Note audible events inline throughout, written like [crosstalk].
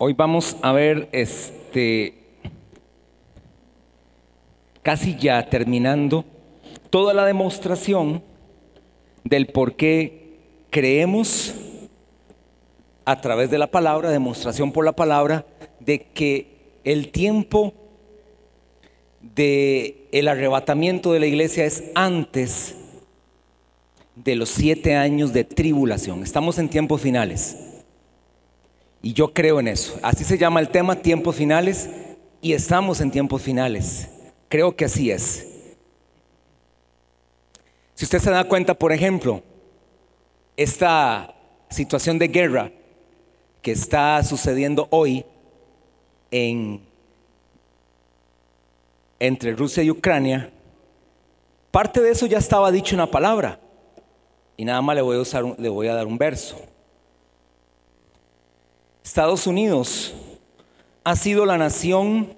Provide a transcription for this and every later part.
Hoy vamos a ver este casi ya terminando toda la demostración del por qué creemos a través de la palabra, demostración por la palabra, de que el tiempo de el arrebatamiento de la iglesia es antes de los siete años de tribulación. Estamos en tiempos finales. Y yo creo en eso. Así se llama el tema, tiempos finales, y estamos en tiempos finales. Creo que así es. Si usted se da cuenta, por ejemplo, esta situación de guerra que está sucediendo hoy en, entre Rusia y Ucrania, parte de eso ya estaba dicho en la palabra. Y nada más le voy a, usar, le voy a dar un verso. Estados Unidos ha sido la nación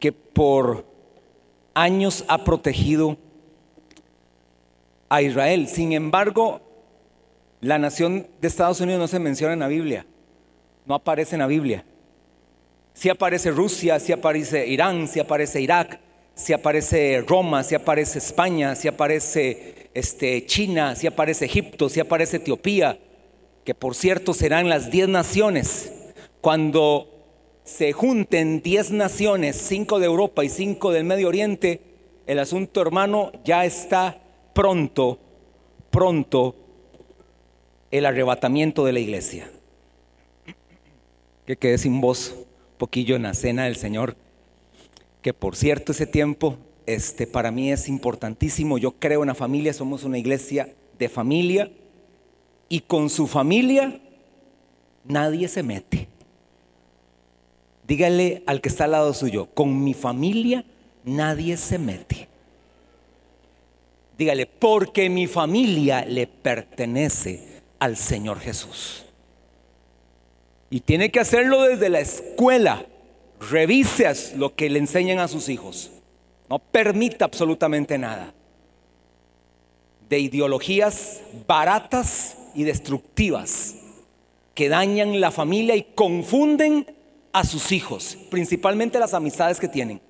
que por años ha protegido a Israel. Sin embargo, la nación de Estados Unidos no se menciona en la Biblia, no aparece en la Biblia. Si aparece Rusia, si aparece Irán, si aparece Irak, si aparece Roma, si aparece España, si aparece este, China, si aparece Egipto, si aparece Etiopía, que por cierto serán las diez naciones. Cuando se junten diez naciones, cinco de Europa y cinco del Medio Oriente, el asunto hermano ya está pronto, pronto el arrebatamiento de la iglesia. Que quede sin voz, poquillo en la cena del Señor que por cierto ese tiempo este, para mí es importantísimo. Yo creo en la familia, somos una iglesia de familia y con su familia nadie se mete. Dígale al que está al lado suyo, con mi familia nadie se mete. Dígale, porque mi familia le pertenece al Señor Jesús. Y tiene que hacerlo desde la escuela Revise lo que le enseñan a sus hijos. No permita absolutamente nada de ideologías baratas y destructivas que dañan la familia y confunden a sus hijos, principalmente las amistades que tienen.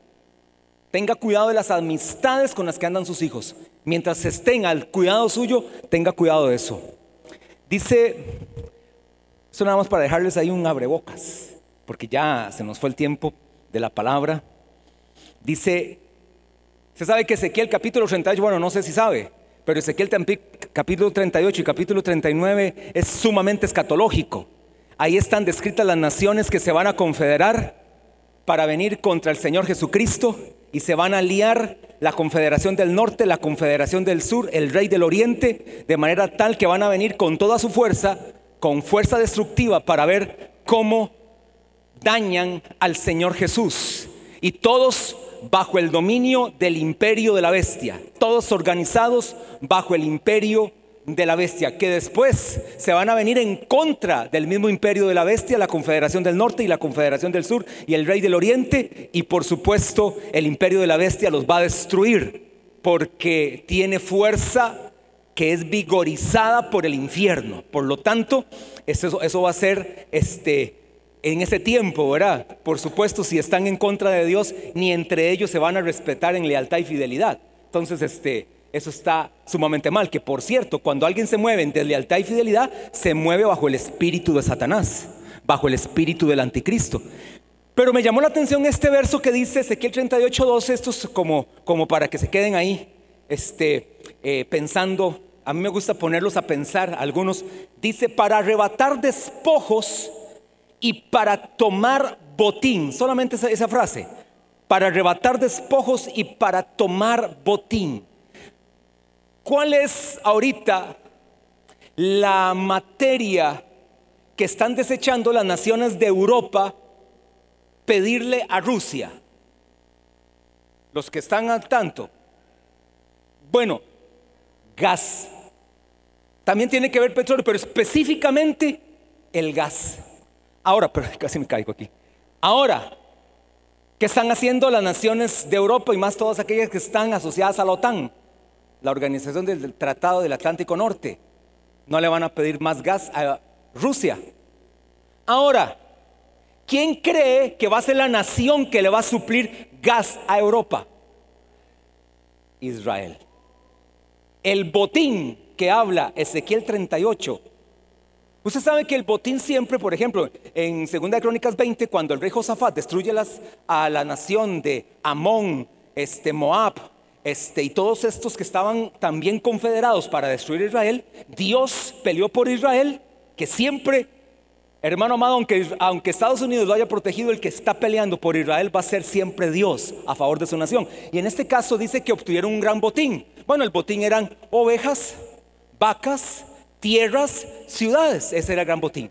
Tenga cuidado de las amistades con las que andan sus hijos. Mientras estén al cuidado suyo, tenga cuidado de eso. Dice, eso nada más para dejarles ahí un abrebocas porque ya se nos fue el tiempo de la palabra. Dice, se sabe que Ezequiel capítulo 38, bueno, no sé si sabe, pero Ezequiel capítulo 38 y capítulo 39 es sumamente escatológico. Ahí están descritas las naciones que se van a confederar para venir contra el Señor Jesucristo y se van a aliar la Confederación del Norte, la Confederación del Sur, el Rey del Oriente, de manera tal que van a venir con toda su fuerza, con fuerza destructiva para ver cómo dañan al Señor Jesús. Y todos bajo el dominio del imperio de la bestia, todos organizados bajo el imperio de la bestia, que después se van a venir en contra del mismo imperio de la bestia, la Confederación del Norte y la Confederación del Sur y el Rey del Oriente, y por supuesto el imperio de la bestia los va a destruir, porque tiene fuerza que es vigorizada por el infierno. Por lo tanto, eso, va a ser este, en ese tiempo, ¿verdad? Por supuesto, si están en contra de Dios, ni entre ellos se van a respetar en lealtad y fidelidad. Entonces, este, eso está sumamente mal. Que por cierto, cuando alguien se mueve entre lealtad y fidelidad, se mueve bajo el espíritu de Satanás, bajo el espíritu del anticristo. Pero me llamó la atención este verso que dice Ezequiel 38, 12, esto es como, como para que se queden ahí este, eh, pensando. A mí me gusta ponerlos a pensar, algunos. Dice, para arrebatar despojos y para tomar botín, solamente esa, frase, para arrebatar despojos y para tomar botín. ¿Cuál es ahorita la materia que están desechando las naciones de Europa pedirle a Rusia? Los que están al tanto. Bueno, gas. También tiene que ver petróleo, pero específicamente el gas. Ahora, pero [laughs] casi me caigo aquí. Ahora, ¿qué están haciendo las naciones de Europa y más todas aquellas que están asociadas a la OTAN? La organización del Tratado del Atlántico Norte. No le van a pedir más gas a Rusia. Ahora, ¿Quién cree que va a ser la nación que le va a suplir gas a Europa? Israel. El botín que habla Ezequiel 38. Usted sabe que el botín siempre, por ejemplo, en 2 Crónicas 20, cuando el rey Josafat destruye las, a la nación de Amón, este, Moab, este, y todos estos que estaban también confederados para destruir Israel, Dios peleó por Israel, que siempre Hermano amado, aunque, aunque, Estados Unidos lo haya protegido, el que está peleando por Israel va a ser siempre Dios a favor de su nación. Y en este caso dice que obtuvieron un gran botín. Bueno, el botín eran ovejas, vacas, tierras, ciudades. Ese era el gran botín.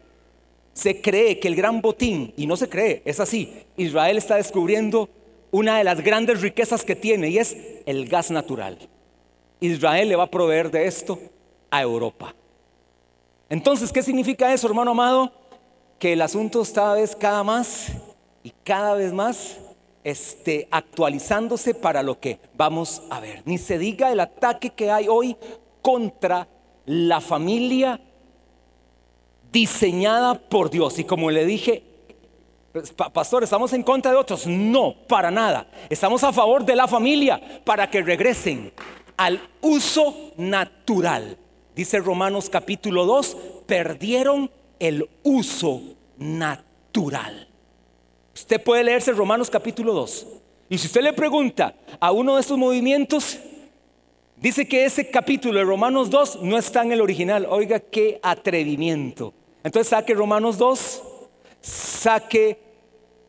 Se cree que el gran botín, y no se cree, es así, Israel está descubriendo una de las grandes riquezas que tiene y es el gas natural. Israel le va a proveer de esto a Europa. Entonces, ¿qué significa eso, hermano amado? que el asunto está vez cada más y cada vez más este, actualizándose para lo que vamos a ver. Ni se diga el ataque que hay hoy contra la familia diseñada por Dios. Y como le dije, pastor, ¿estamos en contra de otros? No, para nada. Estamos a favor de la familia para que regresen al uso natural. Dice Romanos capítulo 2, perdieron el uso natural. Usted puede leerse Romanos capítulo 2. Y si usted le pregunta a uno de estos movimientos, dice que ese capítulo de Romanos 2 no está en el original. Oiga, qué atrevimiento. Entonces saque Romanos 2, saque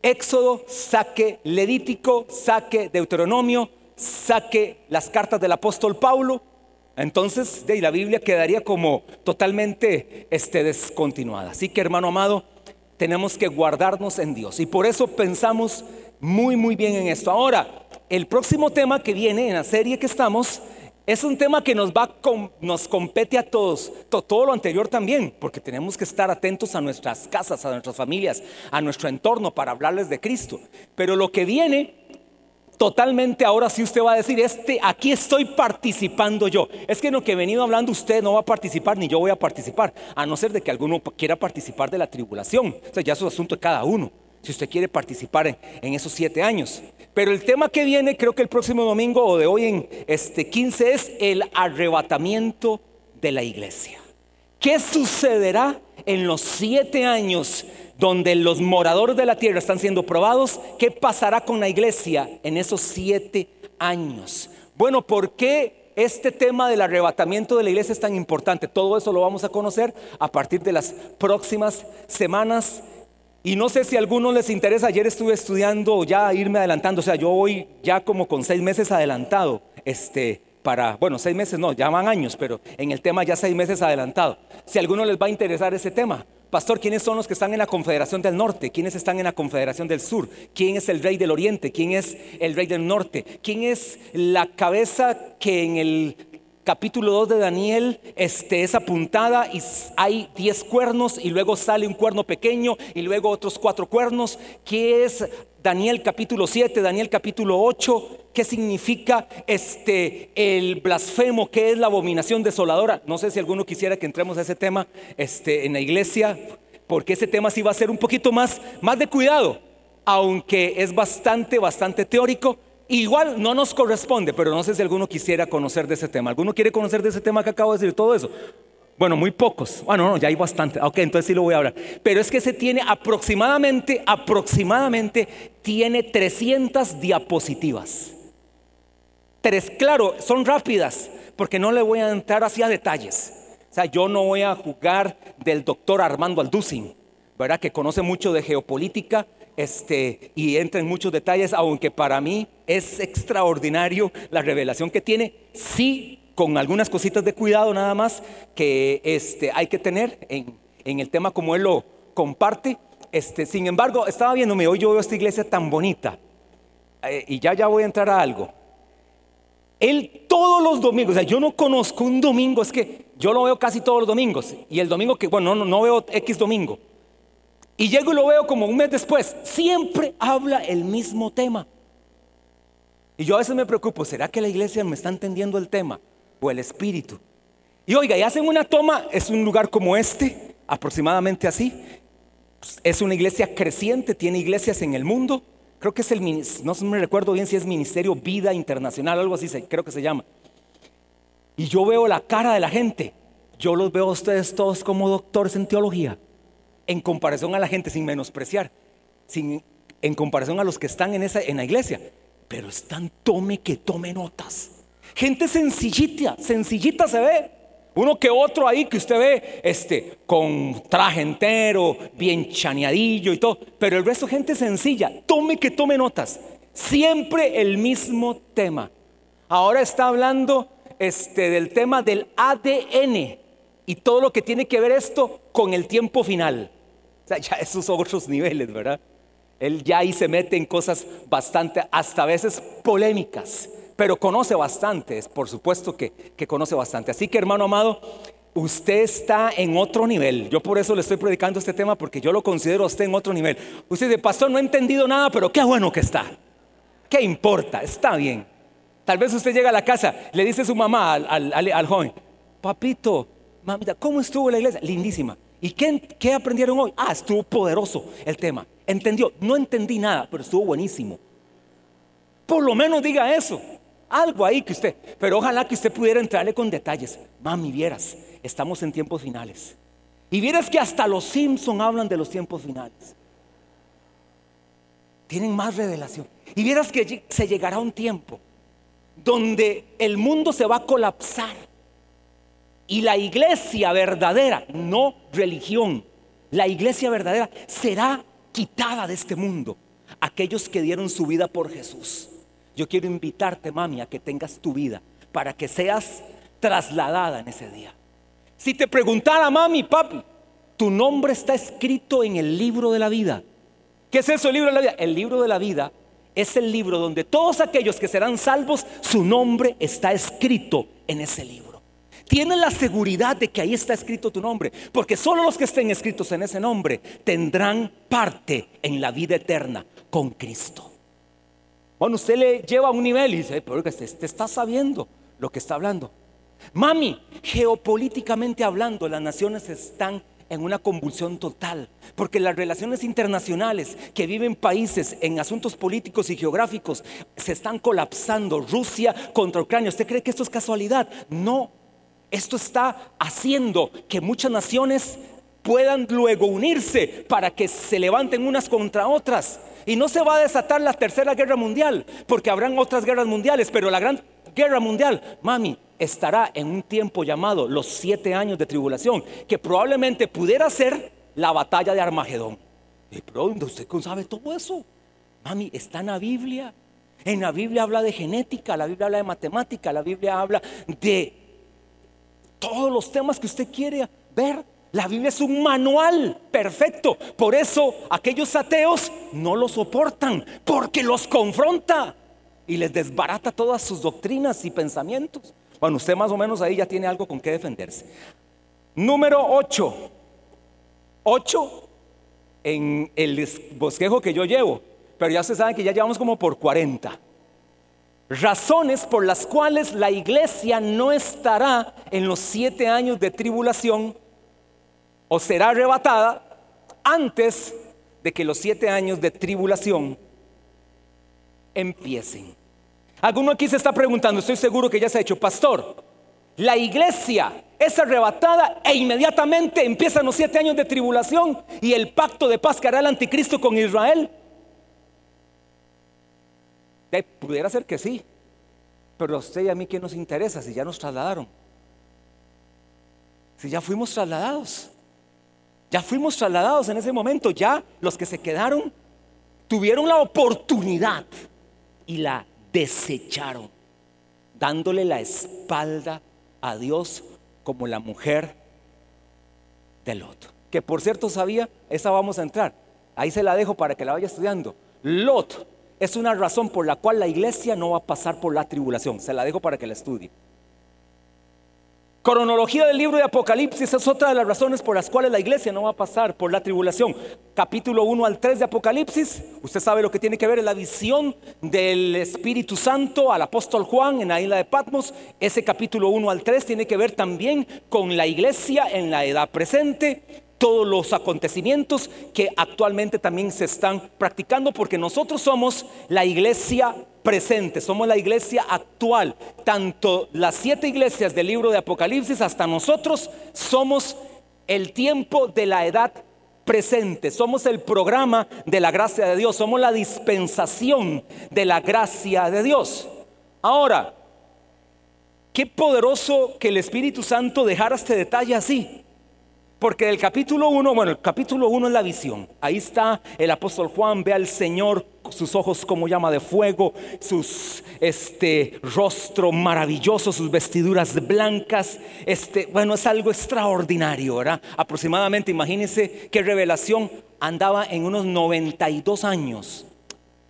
Éxodo, saque Levítico, saque Deuteronomio, saque las cartas del apóstol Pablo entonces, de la Biblia quedaría como totalmente este, descontinuada. Así que, hermano amado, tenemos que guardarnos en Dios. Y por eso pensamos muy, muy bien en esto. Ahora, el próximo tema que viene en la serie que estamos es un tema que nos va nos compete a todos, todo lo anterior también, porque tenemos que estar atentos a nuestras casas, a nuestras familias, a nuestro entorno para hablarles de Cristo. Pero lo que viene totalmente ahora sí usted va a decir, este, aquí estoy participando yo. Es que en lo que he venido hablando usted no va a participar ni yo voy a participar, a no ser de que alguno quiera participar de la tribulación. O sea, ya es un asunto de cada uno, si usted quiere participar en, esos siete años. Pero el tema que viene, creo que el próximo domingo o de hoy en este 15 es el arrebatamiento de la iglesia. ¿Qué sucederá en los siete años donde los moradores de la tierra están siendo probados, ¿qué pasará con la iglesia en esos siete años? Bueno, ¿por qué este tema del arrebatamiento de la iglesia es tan importante? Todo eso lo vamos a conocer a partir de las próximas semanas. Y no sé si a algunos les interesa, ayer estuve estudiando ya irme adelantando, o sea, yo voy ya como con seis meses adelantado, este, para, bueno, seis meses no, ya van años, pero en el tema ya seis meses adelantado. Si a alguno les va a interesar ese tema, Pastor, ¿quiénes son los que están en la Confederación del Norte? ¿Quiénes están en la Confederación del Sur? ¿Quién es el rey del Oriente? ¿Quién es el rey del Norte? ¿Quién es la cabeza que en el capítulo 2 de Daniel este, es apuntada y hay 10 cuernos y luego sale un cuerno pequeño y luego otros cuatro cuernos? ¿Qué es Daniel capítulo 7, Daniel capítulo 8? qué significa este el blasfemo, qué es la abominación desoladora. No sé si alguno quisiera que entremos a ese tema este, en la iglesia, porque ese tema sí va a ser un poquito más, más de cuidado, aunque es bastante, bastante teórico. Igual no nos corresponde, pero no sé si alguno quisiera conocer de ese tema. ¿Alguno quiere conocer de ese tema que acabo de decir? Todo eso. Bueno, muy pocos. Bueno, no, ya hay bastante. Ok, entonces sí lo voy a hablar. Pero es que se tiene aproximadamente, aproximadamente, tiene 300 diapositivas. Tres, claro, son rápidas, porque no le voy a entrar hacia detalles. O sea, yo no voy a jugar del doctor Armando Alducin, ¿verdad? Que conoce mucho de geopolítica este, y entra en muchos detalles, aunque para mí es extraordinario la revelación que tiene. Sí, con algunas cositas de cuidado nada más que este, hay que tener en, en el tema como él lo comparte. Este, sin embargo, estaba viéndome, hoy yo veo esta iglesia tan bonita. Eh, y ya, ya voy a entrar a algo. Él todos los domingos, o sea, yo no conozco un domingo, es que yo lo veo casi todos los domingos. Y el domingo que, bueno, no, no veo X domingo. Y llego y lo veo como un mes después. Siempre habla el mismo tema. Y yo a veces me preocupo, ¿será que la iglesia me está entendiendo el tema? O el espíritu. Y oiga, y hacen una toma, es un lugar como este, aproximadamente así. es una iglesia creciente, tiene iglesias en el mundo. Creo que es el, no me recuerdo bien si es Ministerio Vida Internacional, algo así creo que se llama. Y yo veo la cara de la gente. Yo los veo a ustedes todos como doctores en teología, en comparación a la gente, sin menospreciar, sin, en comparación a los que están en, esa, en la iglesia. Pero están, tome que tome notas. Gente sencillita, sencillita se ve. Uno que otro ahí que usted ve este, con traje entero, bien chaneadillo y todo. Pero el resto gente sencilla. Tome que tome notas. Siempre el mismo tema. Ahora está hablando este, del tema del ADN y todo lo que tiene que ver esto con el tiempo final. O sea, ya esos otros niveles, ¿verdad? Él ya ahí se mete en cosas bastante, hasta a veces polémicas pero conoce bastante, por supuesto que, conoce bastante. Así que hermano amado, usted está en otro nivel. Yo por eso le estoy predicando este tema porque yo lo considero a usted en otro nivel. Usted dice, pastor, no he entendido nada, pero qué bueno que está. ¿Qué importa? Está bien. Tal vez usted llega a la casa, le dice a su mamá al, joven, papito, mamita, ¿cómo estuvo la iglesia? Lindísima. ¿Y qué, qué aprendieron hoy? Ah, estuvo poderoso el tema. ¿Entendió? No entendí nada, pero estuvo buenísimo. Por lo menos diga eso. Algo ahí que usted, pero ojalá que usted pudiera entrarle con detalles. Mami, vieras, estamos en tiempos finales. Y vieras que hasta los Simpson hablan de los tiempos finales. Tienen más revelación. Y vieras que se llegará un tiempo donde el mundo se va a colapsar. Y la iglesia verdadera, no religión, la iglesia verdadera será quitada de este mundo. Aquellos que dieron su vida por Jesús. Yo quiero invitarte, mami, a que tengas tu vida para que seas trasladada en ese día. Si te preguntara, mami, papi, tu nombre está escrito en el libro de la vida. ¿Qué es eso, el libro de la vida? El libro de la vida es el libro donde todos aquellos que serán salvos, su nombre está escrito en ese libro. Tienes la seguridad de que ahí está escrito tu nombre, porque solo los que estén escritos en ese nombre tendrán parte en la vida eterna con Cristo. Bueno, usted le lleva a un nivel y dice, pero que usted está sabiendo lo que está hablando. Mami, geopolíticamente hablando, las naciones están en una convulsión total, porque las relaciones internacionales que viven países en asuntos políticos y geográficos se están colapsando. Rusia contra Ucrania. ¿Usted cree que esto es casualidad? No, esto está haciendo que muchas naciones puedan luego unirse para que se levanten unas contra otras. Y no se va a desatar la tercera guerra mundial, porque habrán otras guerras mundiales, pero la gran guerra mundial, mami, estará en un tiempo llamado los siete años de tribulación, que probablemente pudiera ser la batalla de Armagedón. Y pronto, ¿usted sabe todo eso? Mami, está en la Biblia. En la Biblia habla de genética, la Biblia habla de matemática, la Biblia habla de todos los temas que usted quiere ver. La Biblia es un manual perfecto. Por eso aquellos ateos no lo soportan, porque los confronta y les desbarata todas sus doctrinas y pensamientos. Bueno, usted más o menos ahí ya tiene algo con que defenderse. Número 8. 8 en el bosquejo que yo llevo, pero ya se saben que ya llevamos como por 40. Razones por las cuales la iglesia no estará en los siete años de tribulación o será arrebatada antes de que los siete años de tribulación empiecen. Alguno aquí se está preguntando, estoy seguro que ya se ha hecho, pastor, la iglesia es arrebatada e inmediatamente empiezan los siete años de tribulación y el pacto de paz que hará el anticristo con Israel. Pudiera ser que sí, pero a usted y a mí, ¿qué nos interesa si ya nos trasladaron? Si ya fuimos trasladados. Ya fuimos trasladados en ese momento, ya los que se quedaron tuvieron la oportunidad y la desecharon, dándole la espalda a Dios como la mujer de Lot. Que por cierto sabía, esa vamos a entrar. Ahí se la dejo para que la vaya estudiando. Lot es una razón por la cual la iglesia no va a pasar por la tribulación. Se la dejo para que la estudie. Cronología del libro de Apocalipsis es otra de las razones por las cuales la iglesia no va a pasar por la tribulación. Capítulo 1 al 3 de Apocalipsis, usted sabe lo que tiene que ver en la visión del Espíritu Santo al apóstol Juan en la isla de Patmos. Ese capítulo 1 al 3 tiene que ver también con la iglesia en la edad presente. Todos los acontecimientos que actualmente también se están practicando, porque nosotros somos la iglesia presente, somos la iglesia actual. Tanto las siete iglesias del libro de Apocalipsis hasta nosotros somos el tiempo de la edad presente, somos el programa de la gracia de Dios, somos la dispensación de la gracia de Dios. Ahora, qué poderoso que el Espíritu Santo dejara este detalle así. Porque del capítulo 1, bueno, el capítulo 1 es la visión. Ahí está el apóstol Juan, ve al Señor, sus ojos como llama de fuego, sus este rostro maravilloso, sus vestiduras blancas. Este, bueno, es algo extraordinario, ¿verdad? Aproximadamente, imagínense qué revelación andaba en unos 92 años.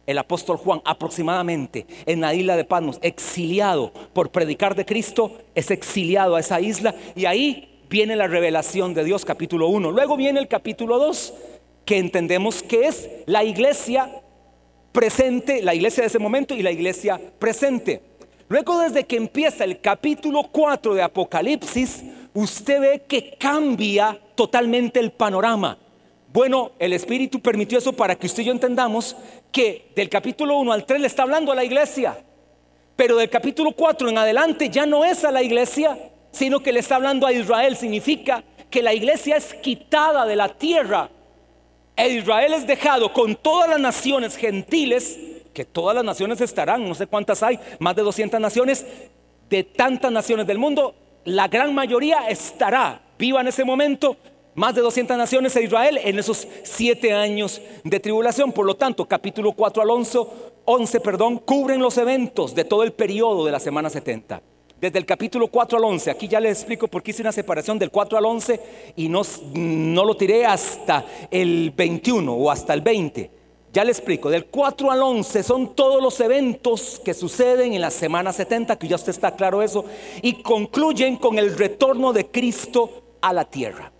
El apóstol Juan, aproximadamente en la isla de Patmos, exiliado por predicar de Cristo, es exiliado a esa isla y ahí viene la revelación de Dios, capítulo 1. Luego viene el capítulo 2, que entendemos que es la iglesia presente, la iglesia de ese momento y la iglesia presente. Luego desde que empieza el capítulo 4 de Apocalipsis, usted ve que cambia totalmente el panorama. Bueno, el Espíritu permitió eso para que usted y yo entendamos que del capítulo 1 al 3 le está hablando a la iglesia, pero del capítulo 4 en adelante ya no es a la iglesia, sino que le está hablando a Israel. Significa que la iglesia es quitada de la tierra. E Israel es dejado con todas las naciones gentiles, que todas las naciones estarán, no sé cuántas hay, más de 200 naciones, de tantas naciones del mundo, la gran mayoría estará viva en ese momento, más de 200 naciones de Israel en esos siete años de tribulación. Por lo tanto, capítulo 4 al 11, 11 perdón, cubren los eventos de todo el periodo de la semana 70 desde el capítulo 4 al 11. Aquí ya les explico por qué hice una separación del 4 al 11 y no, no lo tiré hasta el 21 o hasta el 20. Ya les explico, del 4 al 11 son todos los eventos que suceden en la semana 70, que ya usted está claro eso, y concluyen con el retorno de Cristo a la tierra.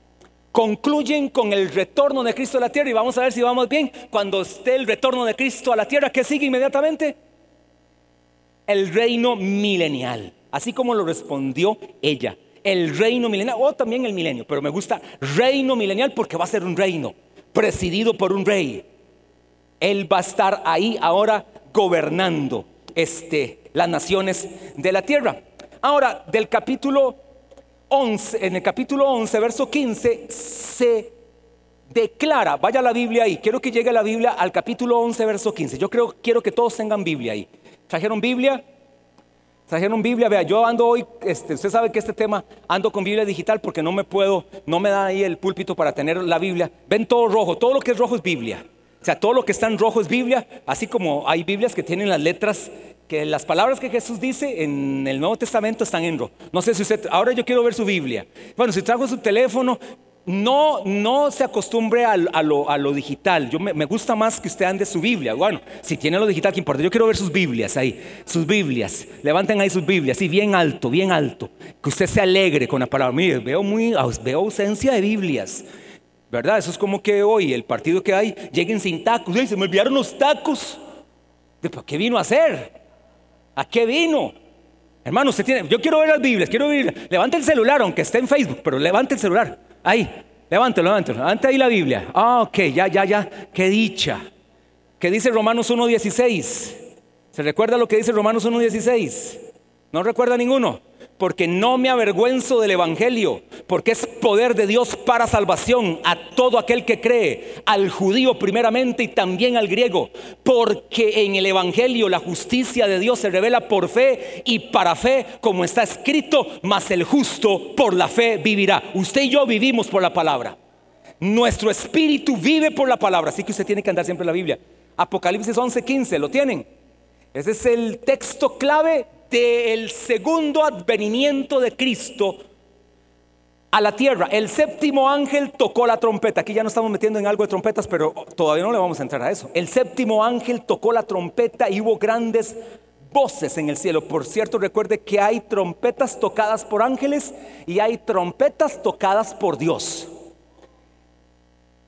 Concluyen con el retorno de Cristo a la tierra y vamos a ver si vamos bien. Cuando esté el retorno de Cristo a la tierra, ¿qué sigue inmediatamente? El reino milenial así como lo respondió ella. El reino milenial, o también el milenio, pero me gusta reino milenial porque va a ser un reino presidido por un rey. Él va a estar ahí ahora gobernando este, las naciones de la tierra. Ahora, del capítulo 11, en el capítulo 11, verso 15, se declara, vaya la Biblia ahí, quiero que llegue la Biblia al capítulo 11, verso 15. Yo creo, quiero que todos tengan Biblia ahí. ¿Trajeron Biblia? Trajeron Biblia, vea, yo ando hoy, este, usted sabe que este tema ando con Biblia digital porque no me puedo, no me da ahí el púlpito para tener la Biblia. Ven todo rojo, todo lo que es rojo es Biblia. O sea, todo lo que está en rojo es Biblia, así como hay Biblias que tienen las letras, que las palabras que Jesús dice en el Nuevo Testamento están en rojo. No sé si usted, ahora yo quiero ver su Biblia. Bueno, si trajo su teléfono, no, no se acostumbre a, lo, digital. Yo me, gusta más que usted ande su Biblia. Bueno, si tiene lo digital, ¿qué importa? Yo quiero ver sus Biblias ahí, sus Biblias. Levanten ahí sus Biblias, sí, bien alto, bien alto. Que usted se alegre con la palabra. Mire, veo, muy, veo ausencia de Biblias. ¿Verdad? Eso es como que hoy el partido que hay lleguen sin tacos. se me olvidaron los tacos. ¿Qué vino a hacer? ¿A qué vino? Hermano, usted tiene, yo quiero ver las Biblias, quiero ver. Levante el celular, aunque esté en Facebook, pero levante el celular. Ahí, levántelo, levántelo. Levante ahí la Biblia. Ah, ok, ya, ya, ya. Qué dicha. ¿Qué dice Romanos 1.16? ¿Se recuerda lo que dice Romanos 1.16? ¿No recuerda ninguno? Porque no me avergüenzo del Evangelio, porque es poder de Dios para salvación a todo aquel que cree, al judío primeramente y también al griego, porque en el Evangelio la justicia de Dios se revela por fe y para fe, como está escrito, mas el justo por la fe vivirá. Usted y yo vivimos por la palabra. Nuestro espíritu vive por la palabra, así que usted tiene que andar siempre en la Biblia. Apocalipsis 11:15, ¿lo tienen? Ese es el texto clave del segundo advenimiento de Cristo a la tierra. El séptimo ángel tocó la trompeta. Aquí ya no estamos metiendo en algo de trompetas, pero todavía no le vamos a entrar a eso. El séptimo ángel tocó la trompeta y hubo grandes voces en el cielo. Por cierto, recuerde que hay trompetas tocadas por ángeles y hay trompetas tocadas por Dios.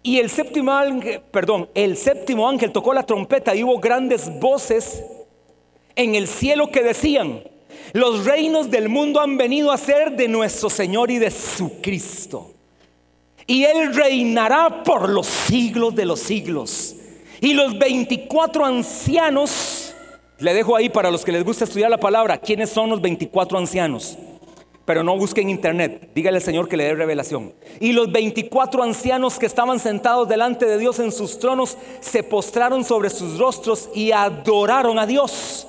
Y el séptimo ángel, perdón, el séptimo ángel tocó la trompeta y hubo grandes voces en el cielo que decían, los reinos del mundo han venido a ser de nuestro Señor y de su Cristo. y él reinará por los siglos de los siglos. Y los 24 ancianos, le dejo ahí para los que les gusta estudiar la palabra, ¿quiénes son los 24 ancianos? Pero no busquen internet, dígale al Señor que le dé revelación. Y los 24 ancianos que estaban sentados delante de Dios en sus tronos se postraron sobre sus rostros y adoraron a Dios,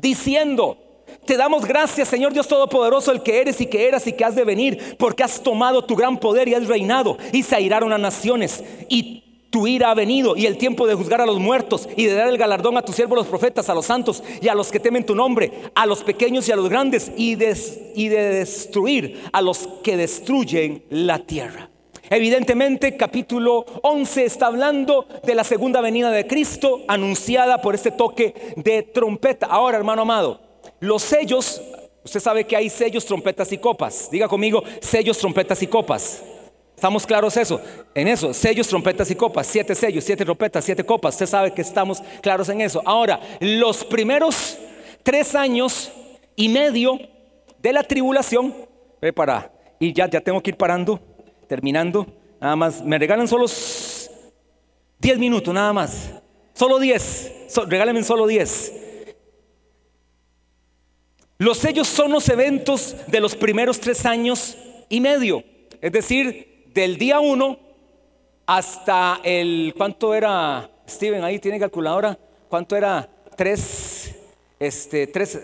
diciendo, te damos gracias, Señor Dios Todopoderoso, el que eres y que eras y que has de venir, porque has tomado tu gran poder y has reinado y se airaron a naciones. Y tu ira ha venido y el tiempo de juzgar a los muertos y de dar el galardón a tus siervos los profetas, a los santos y a los que temen tu nombre, a los pequeños y a los grandes y y de destruir a los que destruyen la tierra. Evidentemente, capítulo 11 está hablando de la segunda venida de Cristo anunciada por este toque de trompeta. Ahora, hermano amado, los sellos, usted sabe que hay sellos, trompetas y copas. Diga conmigo, sellos, trompetas y copas. ¿Estamos claros eso? En eso, sellos, trompetas y copas, siete sellos, siete trompetas, siete copas. Usted sabe que estamos claros en eso. Ahora, los primeros tres años y medio de la tribulación, para, y ya, ya tengo que ir parando, terminando. Nada más, me regalan solo diez minutos, nada más. Solo diez, regálenme solo diez. Los sellos son los eventos de los primeros tres años y medio. Es decir, del día uno hasta el, ¿cuánto era, Steven, ahí tiene calculadora? ¿Cuánto era? Tres, este, tres,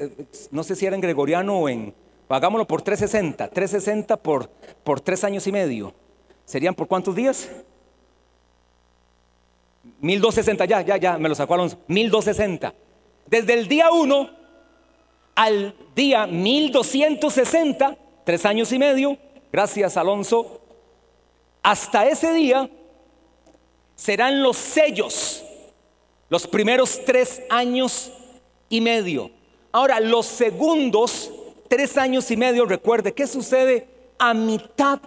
no sé si era en gregoriano o en, hagámoslo por 360, 360 por, por tres años y medio. ¿Serían por cuántos días? 1260, ya, ya, ya, me lo sacó Alonso. 1260. Desde el día uno al día 1260, tres años y medio, gracias Alonso, hasta ese día serán los sellos, los primeros tres años y medio. Ahora, los segundos tres años y medio, recuerde, ¿qué sucede a mitad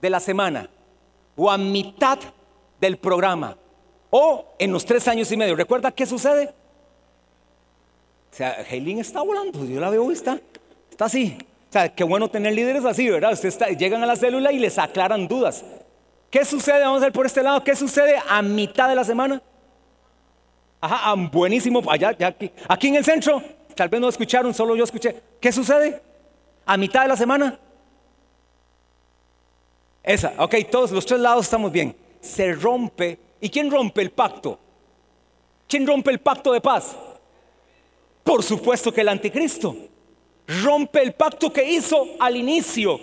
de la semana o a mitad del programa? O en los tres años y medio, ¿recuerda qué sucede? O sea, Heilin está volando, yo la veo está, está así. O sea, qué bueno tener líderes así, ¿verdad? Ustedes llegan a la célula y les aclaran dudas. ¿Qué sucede? Vamos a ver por este lado. ¿Qué sucede a mitad de la semana? Ajá, ah, buenísimo. Allá, aquí, aquí en el centro, tal vez no escucharon, solo yo escuché. ¿Qué sucede? A mitad de la semana. Esa, ok, todos los tres lados estamos bien. Se rompe. ¿Y quién rompe el pacto? ¿Quién rompe el pacto de paz? Por supuesto que el anticristo rompe el pacto que hizo al inicio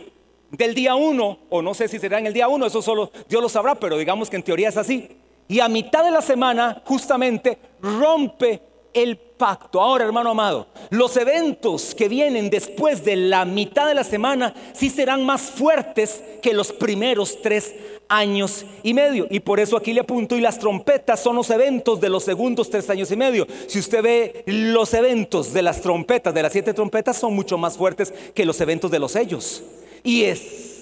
del día uno, o no sé si será en el día uno, eso solo Dios lo sabrá, pero digamos que en teoría es así. Y a mitad de la semana, justamente, rompe el pacto. Ahora, hermano amado, los eventos que vienen después de la mitad de la semana sí serán más fuertes que los primeros tres años y medio. Y por eso aquí le apunto, y las trompetas son los eventos de los segundos tres años y medio. Si usted ve los eventos de las trompetas, de las siete trompetas, son mucho más fuertes que los eventos de los sellos. Y es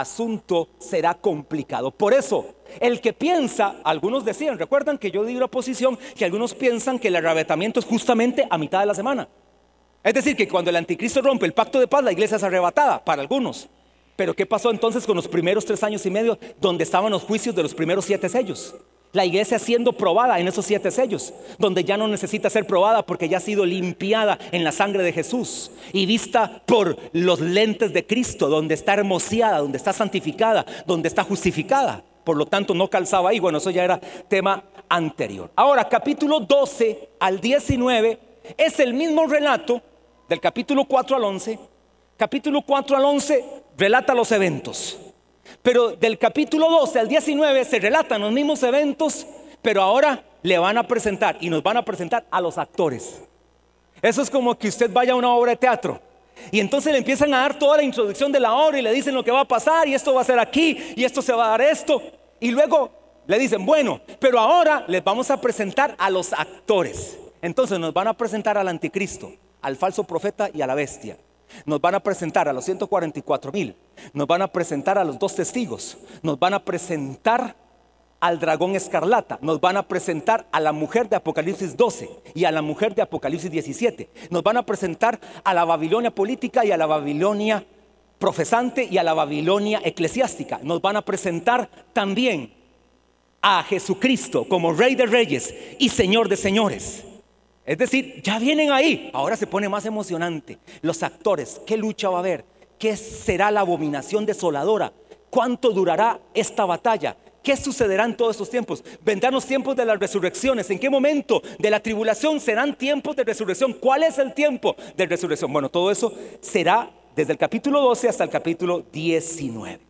asunto será complicado. Por eso, el que piensa, algunos decían, recuerdan que yo di la posición que algunos piensan que el arrebatamiento es justamente a mitad de la semana. Es decir, que cuando el anticristo rompe el pacto de paz, la iglesia es arrebatada para algunos. Pero ¿qué pasó entonces con los primeros tres años y medio donde estaban los juicios de los primeros siete sellos? La iglesia siendo probada en esos siete sellos, donde ya no necesita ser probada porque ya ha sido limpiada en la sangre de Jesús y vista por los lentes de Cristo, donde está hermoseada, donde está santificada, donde está justificada por lo tanto no calzaba ahí. Bueno, eso ya era tema anterior. Ahora, capítulo 12 al 19 es el mismo relato del capítulo 4 al 11. Capítulo 4 al 11 relata los eventos. Pero del capítulo 12 al 19 se relatan los mismos eventos, pero ahora le van a presentar y nos van a presentar a los actores. Eso es como que usted vaya a una obra de teatro y entonces le empiezan a dar toda la introducción de la obra y le dicen lo que va a pasar y esto va a ser aquí y esto se va a dar esto. Y luego le dicen, bueno, pero ahora les vamos a presentar a los actores. Entonces nos van a presentar al anticristo, al falso profeta y a la bestia. Nos van a presentar a los 144 mil. Nos van a presentar a los dos testigos. Nos van a presentar al dragón escarlata, nos van a presentar a la mujer de Apocalipsis 12 y a la mujer de Apocalipsis 17. Nos van a presentar a la Babilonia política y a la Babilonia profesante y a la Babilonia eclesiástica. Nos van a presentar también a Jesucristo como Rey de Reyes y Señor de Señores. Es decir, ya vienen ahí. Ahora se pone más emocionante. Los actores, ¿qué lucha va a haber? ¿Qué será la abominación desoladora? ¿Cuánto durará esta batalla? ¿Qué sucederá en todos estos tiempos? ¿Vendrán los tiempos de las resurrecciones? ¿En qué momento de la tribulación serán tiempos de resurrección? ¿Cuál es el tiempo de resurrección? Bueno, todo eso será desde el capítulo 12 hasta el capítulo 19.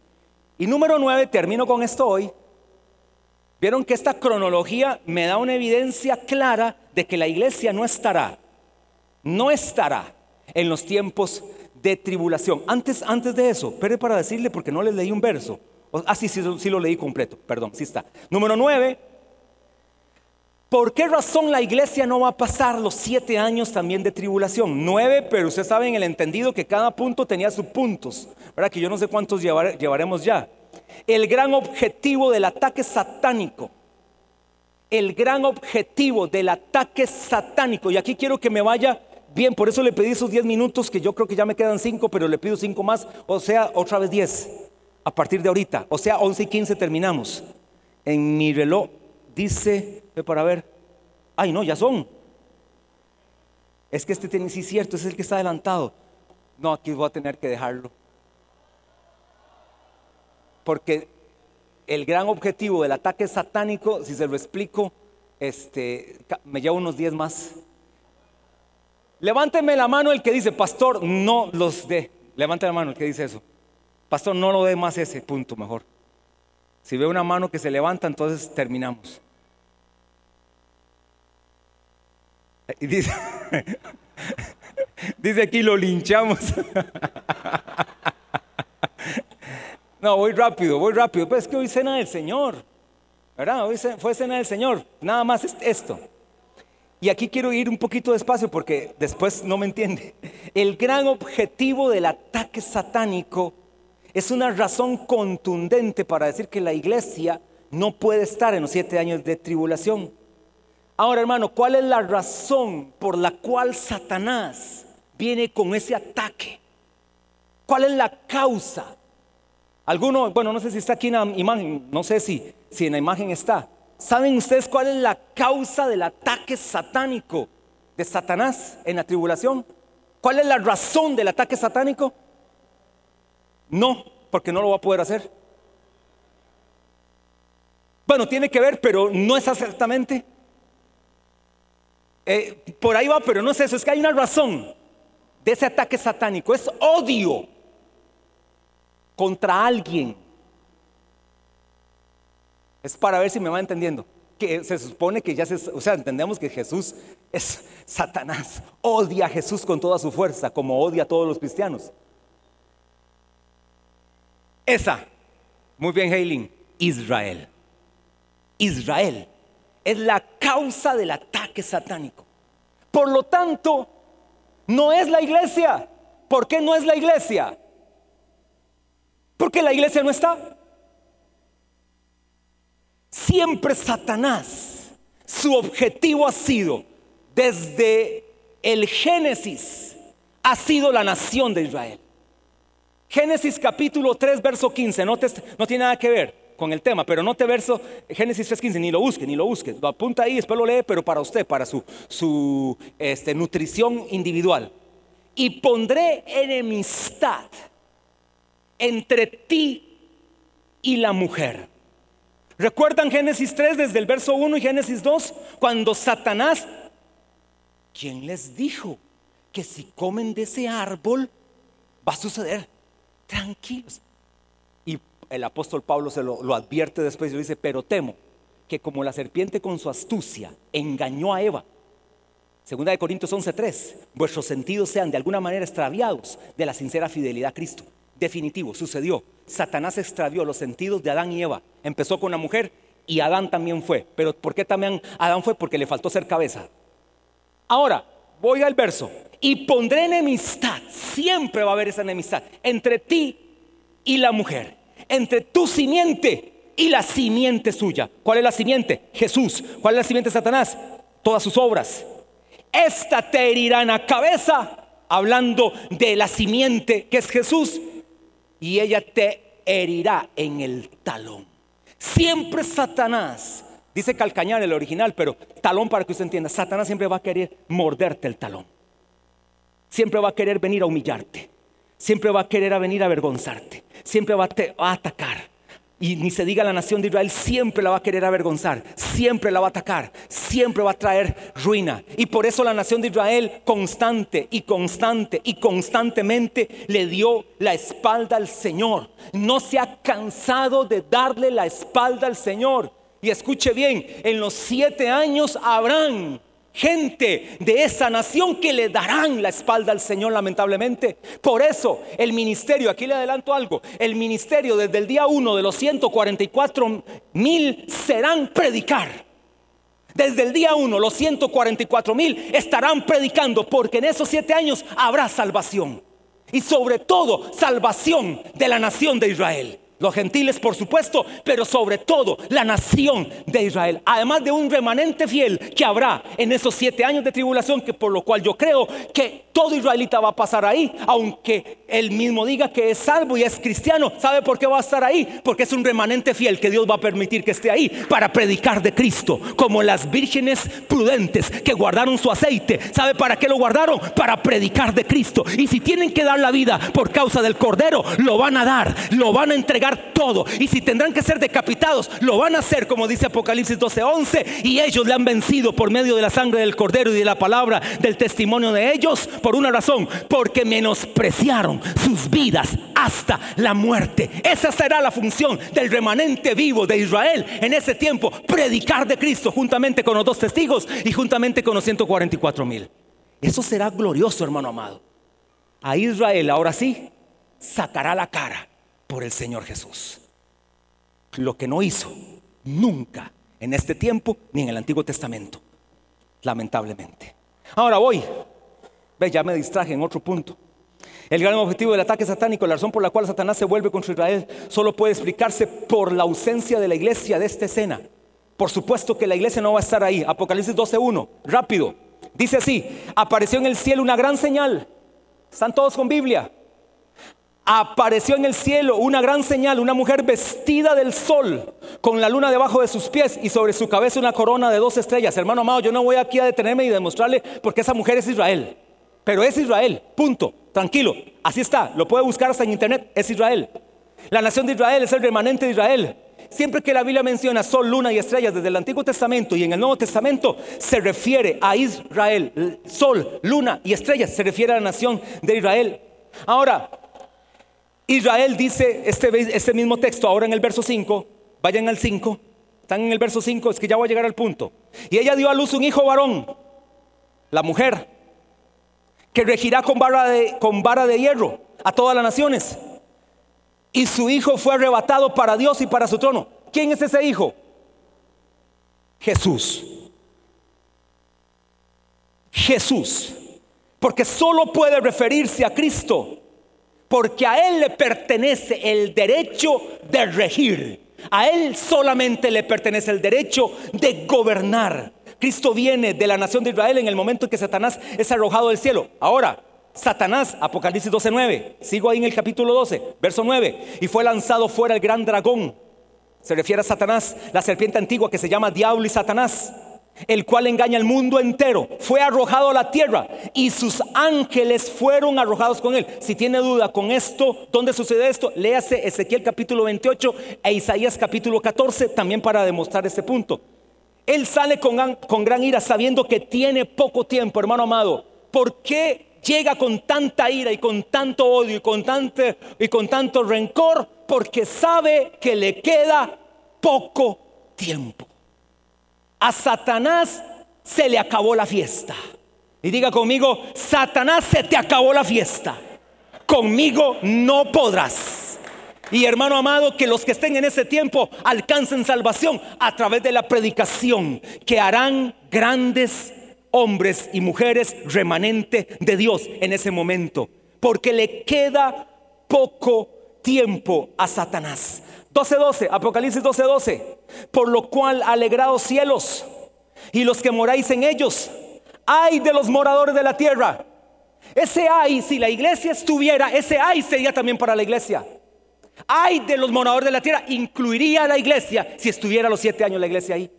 Y número 9, termino con esto hoy. Vieron que esta cronología me da una evidencia clara de que la iglesia no estará, no estará en los tiempos de tribulación. Antes, antes de eso, pero para decirle porque no les leí un verso. Ah, sí, sí, lo leí completo, perdón, sí está. Número 9. ¿Por qué razón la iglesia no va a pasar los siete años también de tribulación? Nueve, pero usted sabe en el entendido que cada punto tenía sus puntos. ¿Verdad? Que yo no sé cuántos llevaremos ya. El gran objetivo del ataque satánico. El gran objetivo del ataque satánico. Y aquí quiero que me vaya bien, por eso le pedí esos diez minutos, que yo creo que ya me quedan cinco, pero le pido cinco más, o sea, otra vez diez a partir de ahorita. O sea, 11 y 15 terminamos. En mi reloj dice, para ver, ay no, ya son. Es que este tiene, sí es cierto, es el que está adelantado. No, aquí voy a tener que dejarlo. Porque el gran objetivo del ataque satánico, si se lo explico, este, me lleva unos 10 más. Levánteme la mano el que dice, pastor, no los dé. Levante la mano el que dice eso. Pastor, no lo dé más ese punto mejor. Si ve una mano que se levanta, entonces terminamos. Y dice, [laughs] dice aquí lo linchamos. [laughs] No, voy rápido, voy rápido. Pues es que hoy cena del Señor. ¿Verdad? Hoy fue cena del Señor. Nada más esto. Y aquí quiero ir un poquito despacio porque después no me entiende. El gran objetivo del ataque satánico es una razón contundente para decir que la iglesia no puede estar en los siete años de tribulación. Ahora, hermano, ¿cuál es la razón por la cual Satanás viene con ese ataque? ¿Cuál es la causa? Alguno, bueno, no sé si está aquí en la imagen, no sé si, si en la imagen está. ¿Saben ustedes cuál es la causa del ataque satánico de Satanás en la tribulación? ¿Cuál es la razón del ataque satánico? No, porque no lo va a poder hacer. Bueno, tiene que ver, pero no es exactamente. Eh, por ahí va, pero no es eso. Es que hay una razón de ese ataque satánico. Es odio contra alguien. Es para ver si me va entendiendo. Que se supone que ya se, o sea, entendemos que Jesús es Satanás. Odia a Jesús con toda su fuerza, como odia a todos los cristianos. Esa, muy bien, Heiling, Israel. Israel es la causa del ataque satánico. Por lo tanto, no es la iglesia. ¿Por qué no es la iglesia? Porque la iglesia no está. Siempre Satanás, su objetivo ha sido, desde el Génesis, ha sido la nación de Israel. Génesis capítulo 3, verso 15, no, no tiene nada que ver con el tema, pero no te verso Génesis 3.15, ni lo busque, ni lo busque, lo apunta ahí, después lo lee, pero para usted, para su, su este, nutrición individual. Y pondré enemistad entre ti y la mujer. ¿Recuerdan Génesis 3 desde el verso 1 y Génesis 2? Cuando Satanás, ¿quién les dijo que si comen de ese árbol va a suceder? tranquilos. Y el apóstol Pablo se lo, advierte después y dice, pero temo que como la serpiente con su astucia engañó a Eva, segunda de Corintios 11:3, vuestros sentidos sean de alguna manera extraviados de la sincera fidelidad a Cristo. Definitivo, sucedió. Satanás extravió los sentidos de Adán y Eva. Empezó con la mujer y Adán también fue. Pero ¿por qué también Adán fue? Porque le faltó ser cabeza. Ahora, voy al verso y pondré enemistad, siempre va a haber esa enemistad, entre ti y la mujer, entre tu simiente y la simiente suya. ¿Cuál es la simiente? Jesús. ¿Cuál es la simiente de Satanás? Todas sus obras. Esta te herirá en la cabeza, hablando de la simiente que es Jesús, y ella te herirá en el talón. Siempre Satanás, dice calcañar el original, pero talón para que usted entienda, Satanás siempre va a querer morderte el talón. Siempre va a querer venir a humillarte. Siempre va a querer venir a avergonzarte. Siempre va a atacar. Y ni se diga la nación de Israel, siempre la va a querer avergonzar, siempre la va a atacar, siempre va a traer ruina. Y por eso la nación de Israel constante y constante y constantemente le dio la espalda al Señor. No se ha cansado de darle la espalda al Señor. Y escuche bien, en los siete años habrán gente de esa nación que le darán la espalda al Señor lamentablemente. Por eso el ministerio, aquí le adelanto algo, el ministerio desde el día 1 de los 144 mil serán predicar. Desde el día 1 los 144 mil estarán predicando porque en esos siete años habrá salvación. Y sobre todo salvación de la nación de Israel. Los gentiles, por supuesto, pero sobre todo la nación de Israel. Además de un remanente fiel que habrá en esos siete años de tribulación, que por lo cual yo creo que todo israelita va a pasar ahí, aunque él mismo diga que es salvo y es cristiano. ¿Sabe por qué va a estar ahí? Porque es un remanente fiel que Dios va a permitir que esté ahí para predicar de Cristo, como las vírgenes prudentes que guardaron su aceite. ¿Sabe para qué lo guardaron? Para predicar de Cristo. Y si tienen que dar la vida por causa del Cordero, lo van a dar, lo van a entregar todo. Y si tendrán que ser decapitados, lo van a hacer, como dice Apocalipsis 12:11. Y ellos le han vencido por medio de la sangre del cordero y de la palabra del testimonio de ellos. Por una razón, porque menospreciaron sus vidas hasta la muerte. Esa será la función del remanente vivo de Israel en ese tiempo: predicar de Cristo juntamente con los dos testigos y juntamente con los 144 mil. Eso será glorioso, hermano amado. A Israel, ahora sí, sacará la cara por el Señor Jesús. Lo que no hizo nunca en este tiempo ni en el Antiguo Testamento, lamentablemente. Ahora voy, ve, ya me distraje en otro punto. El gran objetivo del ataque satánico, la razón por la cual Satanás se vuelve contra Israel, solo puede explicarse por la ausencia de la iglesia de esta escena. Por supuesto que la iglesia no va a estar ahí. Apocalipsis 12.1, rápido. Dice así, apareció en el cielo una gran señal. Están todos con Biblia apareció en el cielo una gran señal, una mujer vestida del sol, con la luna debajo de sus pies y sobre su cabeza una corona de dos estrellas. Hermano amado, yo no voy aquí a detenerme y demostrarle porque esa mujer es Israel. Pero es Israel, punto, tranquilo, así está, lo puede buscar hasta en internet, es Israel. La nación de Israel es el remanente de Israel. Siempre que la Biblia menciona sol, luna y estrellas desde el Antiguo Testamento y en el Nuevo Testamento, se refiere a Israel. Sol, luna y estrellas se refiere a la nación de Israel. Ahora, Israel dice este, este mismo texto ahora en el verso 5, vayan al 5, están en el verso 5, es que ya voy a llegar al punto. Y ella dio a luz un hijo varón, la mujer, que regirá con vara de, con vara de hierro a todas las naciones. Y su hijo fue arrebatado para Dios y para su trono. ¿Quién es ese hijo? Jesús. Jesús. Porque solo puede referirse a Cristo porque a Él le pertenece el derecho de regir. A Él solamente le pertenece el derecho de gobernar. Cristo viene de la nación de Israel en el momento en que Satanás es arrojado del cielo. Ahora, Satanás, Apocalipsis 12:9, sigo ahí en el capítulo 12, verso 9, y fue lanzado fuera el gran dragón. Se refiere a Satanás, la serpiente antigua que se llama Diablo y Satanás el cual engaña al mundo entero, fue arrojado a la tierra y sus ángeles fueron arrojados con él. Si tiene duda con esto, ¿dónde sucede esto? Léase Ezequiel capítulo 28 e Isaías capítulo 14 también para demostrar este punto. Él sale con, con gran ira sabiendo que tiene poco tiempo, hermano amado. ¿Por qué llega con tanta ira y con tanto odio y con y con tanto rencor? Porque sabe que le queda poco tiempo. A Satanás se le acabó la fiesta. Y diga conmigo, Satanás se te acabó la fiesta. Conmigo no podrás. Y hermano amado, que los que estén en ese tiempo alcancen salvación a través de la predicación que harán grandes hombres y mujeres remanente de Dios en ese momento. Porque le queda poco tiempo a Satanás. 12:12, Apocalipsis 12:12. Por lo cual alegrados cielos y los que moráis en ellos, ay de los moradores de la tierra. Ese ay, si la iglesia estuviera, ese ay sería también para la iglesia. Ay de los moradores de la tierra, incluiría a la iglesia si estuviera los siete años la iglesia ahí.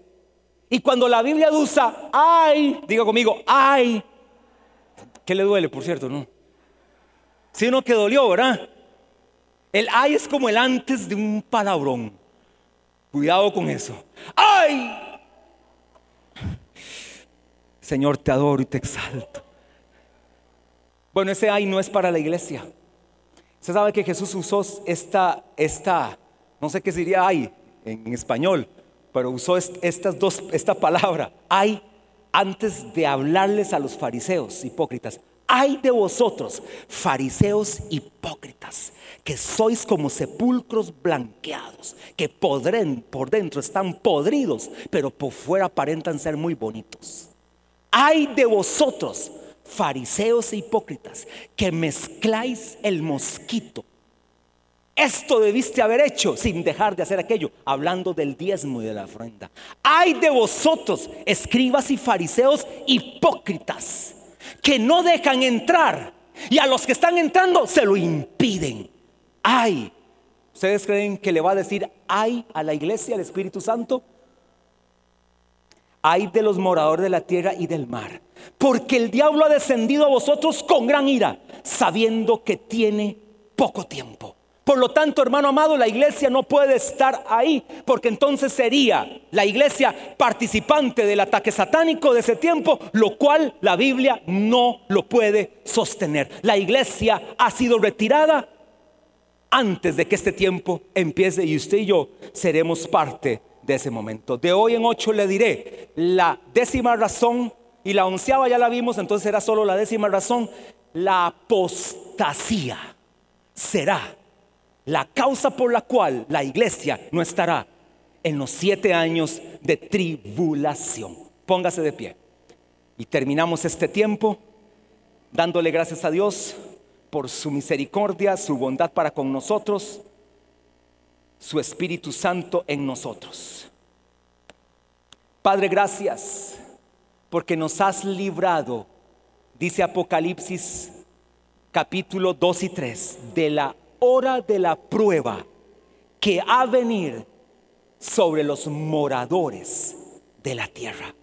Y cuando la Biblia usa ay, diga conmigo, ay, ¿qué le duele, por cierto? No. Si uno que dolió, ¿verdad? El ay es como el antes de un palabrón. Cuidado con eso. ¡Ay! Señor, te adoro y te exalto. Bueno, ese ay no es para la iglesia. Usted sabe que Jesús usó esta, esta, no sé qué sería ay en español, pero usó estas dos, esta palabra, ay, antes de hablarles a los fariseos hipócritas. Ay de vosotros, fariseos hipócritas, que sois como sepulcros blanqueados, que podren, por dentro están podridos, pero por fuera aparentan ser muy bonitos. Ay de vosotros, fariseos e hipócritas, que mezcláis el mosquito. Esto debiste haber hecho sin dejar de hacer aquello, hablando del diezmo y de la ofrenda. Ay de vosotros, escribas y fariseos hipócritas que no dejan entrar y a los que están entrando se lo impiden. Ay, ¿ustedes creen que le va a decir ay a la iglesia, al Espíritu Santo? Ay de los moradores de la tierra y del mar, porque el diablo ha descendido a vosotros con gran ira, sabiendo que tiene poco tiempo. Por lo tanto, hermano amado, la iglesia no puede estar ahí, porque entonces sería la iglesia participante del ataque satánico de ese tiempo, lo cual la Biblia no lo puede sostener. La iglesia ha sido retirada antes de que este tiempo empiece y usted y yo seremos parte de ese momento. De hoy en ocho le diré la décima razón y la onceava ya la vimos, entonces será solo la décima razón. La apostasía será la causa por la cual la iglesia no estará en los siete años de tribulación. Póngase de pie. Y terminamos este tiempo dándole gracias a Dios por su misericordia, su bondad para con nosotros, su Espíritu Santo en nosotros. Padre, gracias porque nos has librado, dice Apocalipsis capítulo 2 y 3, de la hora de la prueba que ha venir sobre los moradores de la tierra.